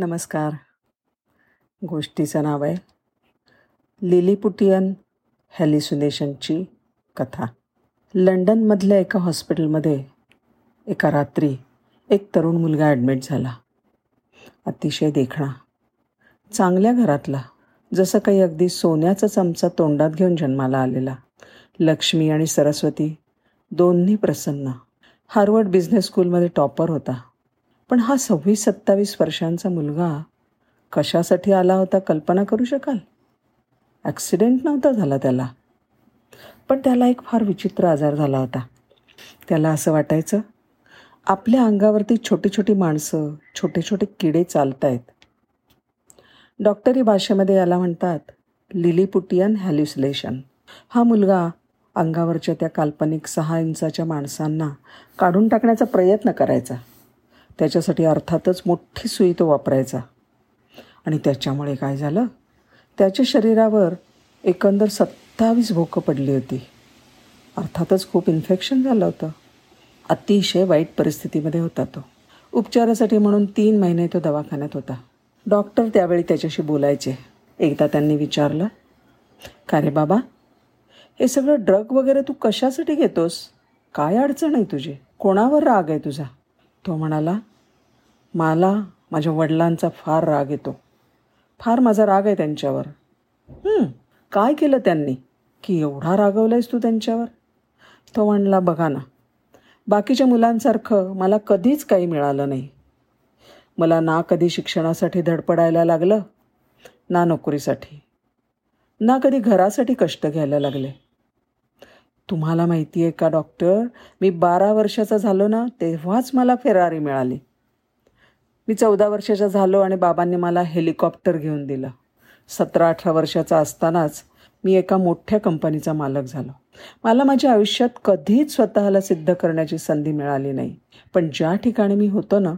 नमस्कार. गोष्टीचं नाव आहे लिलीपुटियन हॅलिसुनेशनची कथा. लंडनमधल्या एका हॉस्पिटलमध्ये एका रात्री एक तरुण मुलगा ॲडमिट झाला. अतिशय देखणा. चांगल्या घरातला. जसं काही अगदी सोन्याचा चमचा तोंडात घेऊन जन्माला आलेला. लक्ष्मी आणि सरस्वती दोन्ही प्रसन्न. हार्वर्ड बिझनेस स्कूलमध्ये टॉपर होता. पण हा सव्वीस सत्तावीस वर्षांचा मुलगा कशासाठी आला होता कल्पना करू शकाल? ॲक्सिडेंट नव्हता झाला त्याला. पण त्याला एक फार विचित्र आजार झाला होता. त्याला असं वाटायचं आपल्या अंगावरती छोटी छोटी माणसं छोटे छोटे किडे चालत आहेत डॉक्टरी भाषेमध्ये याला म्हणतात लिलीपुटियन हॅल्युसिलेशन हा मुलगा अंगावरच्या त्या काल्पनिक सहा इंचाच्या माणसांना काढून टाकण्याचा प्रयत्न करायचा. त्याच्यासाठी अर्थातच मोठी सुई तो वापरायचा. आणि त्याच्यामुळे काय झालं? त्याच्या शरीरावर एकंदर सत्तावीस भोकं पडली होती. अर्थातच खूप इन्फेक्शन झालं होतं. अतिशय वाईट परिस्थितीमध्ये होता तो. उपचारासाठी म्हणून तीन महिने तो दवाखान्यात होता. डॉक्टर त्यावेळी त्याच्याशी बोलायचे. एकदा त्यांनी विचारलं का रे बाबा हे सगळं ड्रग वगैरे तू कशासाठी घेतोस? काय अडचण आहे तुझी? कोणावर राग आहे तुझा? तो म्हणाला मला माझ्या वडिलांचा फार राग येतो. फार माझा राग आहे त्यांच्यावर. काय केलं त्यांनी? की एवढा रागवलायस तू त्यांच्यावर? तो म्हणला बघा ना बाकीच्या मुलांसारखं मला कधीच काही मिळालं नाही. मला ना कधी शिक्षणासाठी धडपडायला लागलं ना नोकरीसाठी ना कधी घरासाठी कष्ट घ्यायला लागले. तुम्हाला माहिती आहे का डॉक्टर मी बारा वर्षाचा झालो ना तेव्हाच मला फेरारी मिळाली. मी चौदा वर्षाचा झालो आणि बाबांनी मला हेलिकॉप्टर घेऊन दिलं. सतरा अठरा वर्षाचा असतानाच मी एका मोठ्या कंपनीचा मालक झालो. मला माझ्या आयुष्यात कधीच स्वतःला सिद्ध करण्याची संधी मिळाली नाही. पण ज्या ठिकाणी मी होतो ना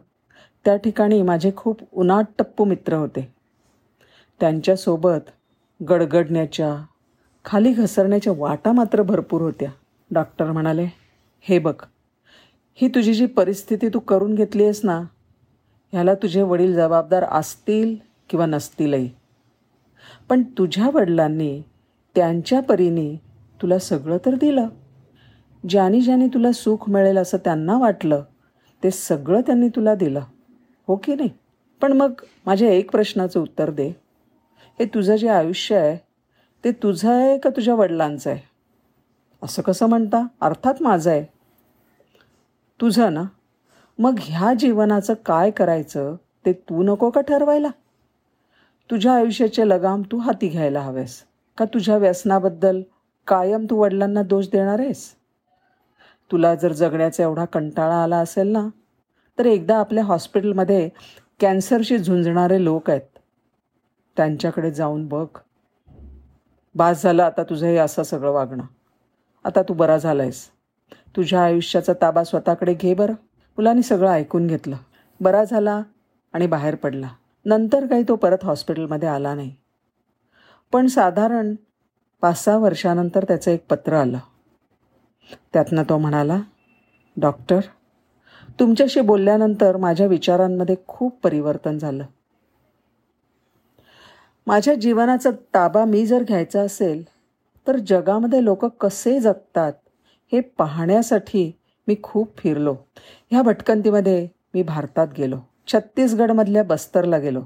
त्या ठिकाणी माझे खूप उनाट टप्पू मित्र होते. त्यांच्यासोबत गडगडण्याच्या खाली घसरण्याच्या वाटा मात्र भरपूर होत्या. डॉक्टर म्हणाले हे बघ ही तुझी जी परिस्थिती तू करून घेतली आहेस ना ह्याला तुझे वडील जबाबदार असतील किंवा नसतीलही. पण तुझ्या वडिलांनी त्यांच्या परीने तुला सगळं तर दिलं. ज्यानी ज्याने तुला सुख मिळेल असं त्यांना वाटलं ते सगळं त्यांनी तुला दिलं. हो की नाही? पण मग माझ्या एक प्रश्नाचं उत्तर दे. हे तुझं जे आयुष्य आहे ते तुझं आहे का तुझ्या वडिलांचं आहे? असं कसं म्हणता? अर्थात माझं आहे. तुझं ना? मग ह्या जीवनाचं काय करायचं ते तू नको का ठरवायला? तुझ्या आयुष्याचे लगाम तू हाती घ्यायला हवेस. का तुझ्या व्यसनाबद्दल कायम तू वडिलांना दोष देणार आहेस? तुला जर जगण्याचा एवढा कंटाळा आला असेल ना तर एकदा आपल्या हॉस्पिटलमध्ये कॅन्सरशी झुंजणारे लोक आहेत. त्यांच्याकडे जाऊन बघ. बास झालं आता तुझं हे असं सगळं वागणं. आता तू बरा झाला आहेस तुझ्या आयुष्याचा ताबा स्वतःकडे घे बरं. मुलांनी सगळं ऐकून घेतलं. बरा झाला आणि बाहेर पडला. नंतर काही तो परत हॉस्पिटलमध्ये आला नाही. पण साधारण पाच सहा वर्षानंतर त्याचं एक पत्र आलं. त्यातनं तो म्हणाला डॉक्टर तुमच्याशी बोलल्यानंतर माझ्या विचारांमध्ये खूप परिवर्तन झालं. माझ्या जीवनाचा ताबा मी जर घ्यायचा असेल तर जगामध्ये लोक कसे जगतात हे पाहण्यासाठी मी खूप फिरलो. ह्या भटकंतीमध्ये मी भारतात गेलो. छत्तीसगडमधल्या बस्तरला गेलो.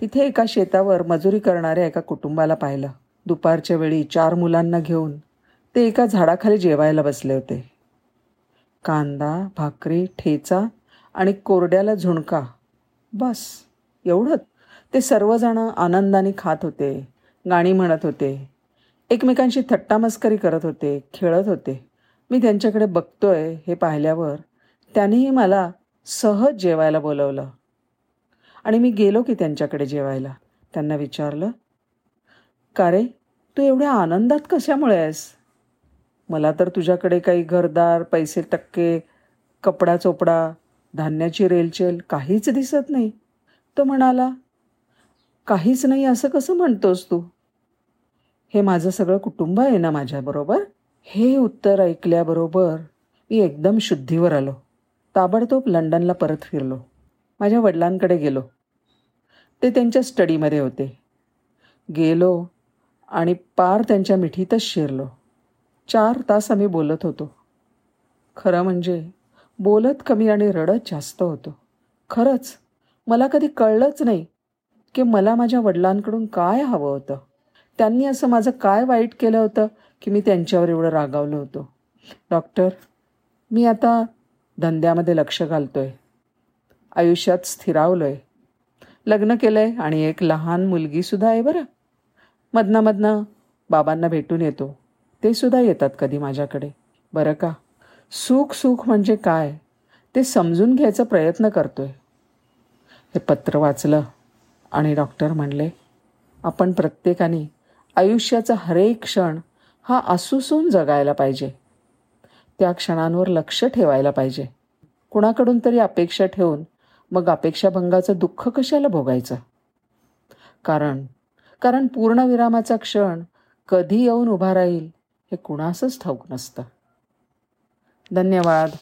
तिथे एका शेतावर मजुरी करणाऱ्या एका कुटुंबाला पाहिलं. दुपारच्या वेळी चार मुलांना घेऊन ते एका झाडाखाली जेवायला बसले होते. कांदा भाकरी ठेचा आणि कोरड्याला झुणका. बस एवढंच. ते सर्वजण आनंदाने खात होते गाणी म्हणत होते. एकमेकांशी थट्टामस्करी करत होते खेळत होते. मी त्यांच्याकडे बघतोय हे पाहिल्यावर त्यांनीही मला सहज जेवायला बोलवलं. आणि मी गेलो की त्यांच्याकडे जेवायला. त्यांना विचारलं का रे तू एवढ्या आनंदात कशामुळे आहेस? मला तर तुझ्याकडे काही घरदार पैसे टक्के कपडा चोपडा धान्याची रेलचेल काहीच दिसत नाही. तो म्हणाला काहीच नाही असं कसं म्हणतोस तू? हे माझं सगळं कुटुंब आहे ना माझ्याबरोबर? हे उत्तर ऐकल्याबरोबर मी एकदम शुद्धीवर आलो. ताबडतोब लंडनला परत फिरलो. माझ्या वडिलांकडे गेलो. ते त्यांच्या स्टडीमध्ये होते. गेलो आणि पार त्यांच्या मिठीतच शिरलो. चार तास आम्ही बोलत होतो. खरं म्हणजे बोलत कमी आणि रडत जास्त होतो. खरंच मला कधी कळलंच नाही की मला माझ्या वडिलांकडून काय हवं होतं. त्यांनी असं माझं काय वाईट केलं होतं की मी त्यांच्यावर एवढं रागावलं होतो. डॉक्टर मी आता धंद्यामध्ये लक्ष घालतो आहे आयुष्यात स्थिरावलो आहे लग्न केलं आहे आणि एक लहान मुलगीसुद्धा आहे बरं. मधनामधनं बाबांना भेटून येतो. ते सुद्धा येतात कधी माझ्याकडे. बरं का? सुख सुख म्हणजे काय? ते समजून घ्यायचा प्रयत्न करतो आहे हे पत्र वाचलं आणि डॉक्टर म्हणले आपण प्रत्येकाने आयुष्याचा हरेक क्षण हा आसूसून जगायला पाहिजे. त्या क्षणांवर लक्ष ठेवायला पाहिजे. कुणाकडून तरी अपेक्षा ठेवून मग अपेक्षाभंगाचं दुःख कशाला भोगायचं? कारण कारण पूर्णविरामाचा क्षण कधी येऊन उभा राहील हे कुणासच ठाऊक नसतं. धन्यवाद.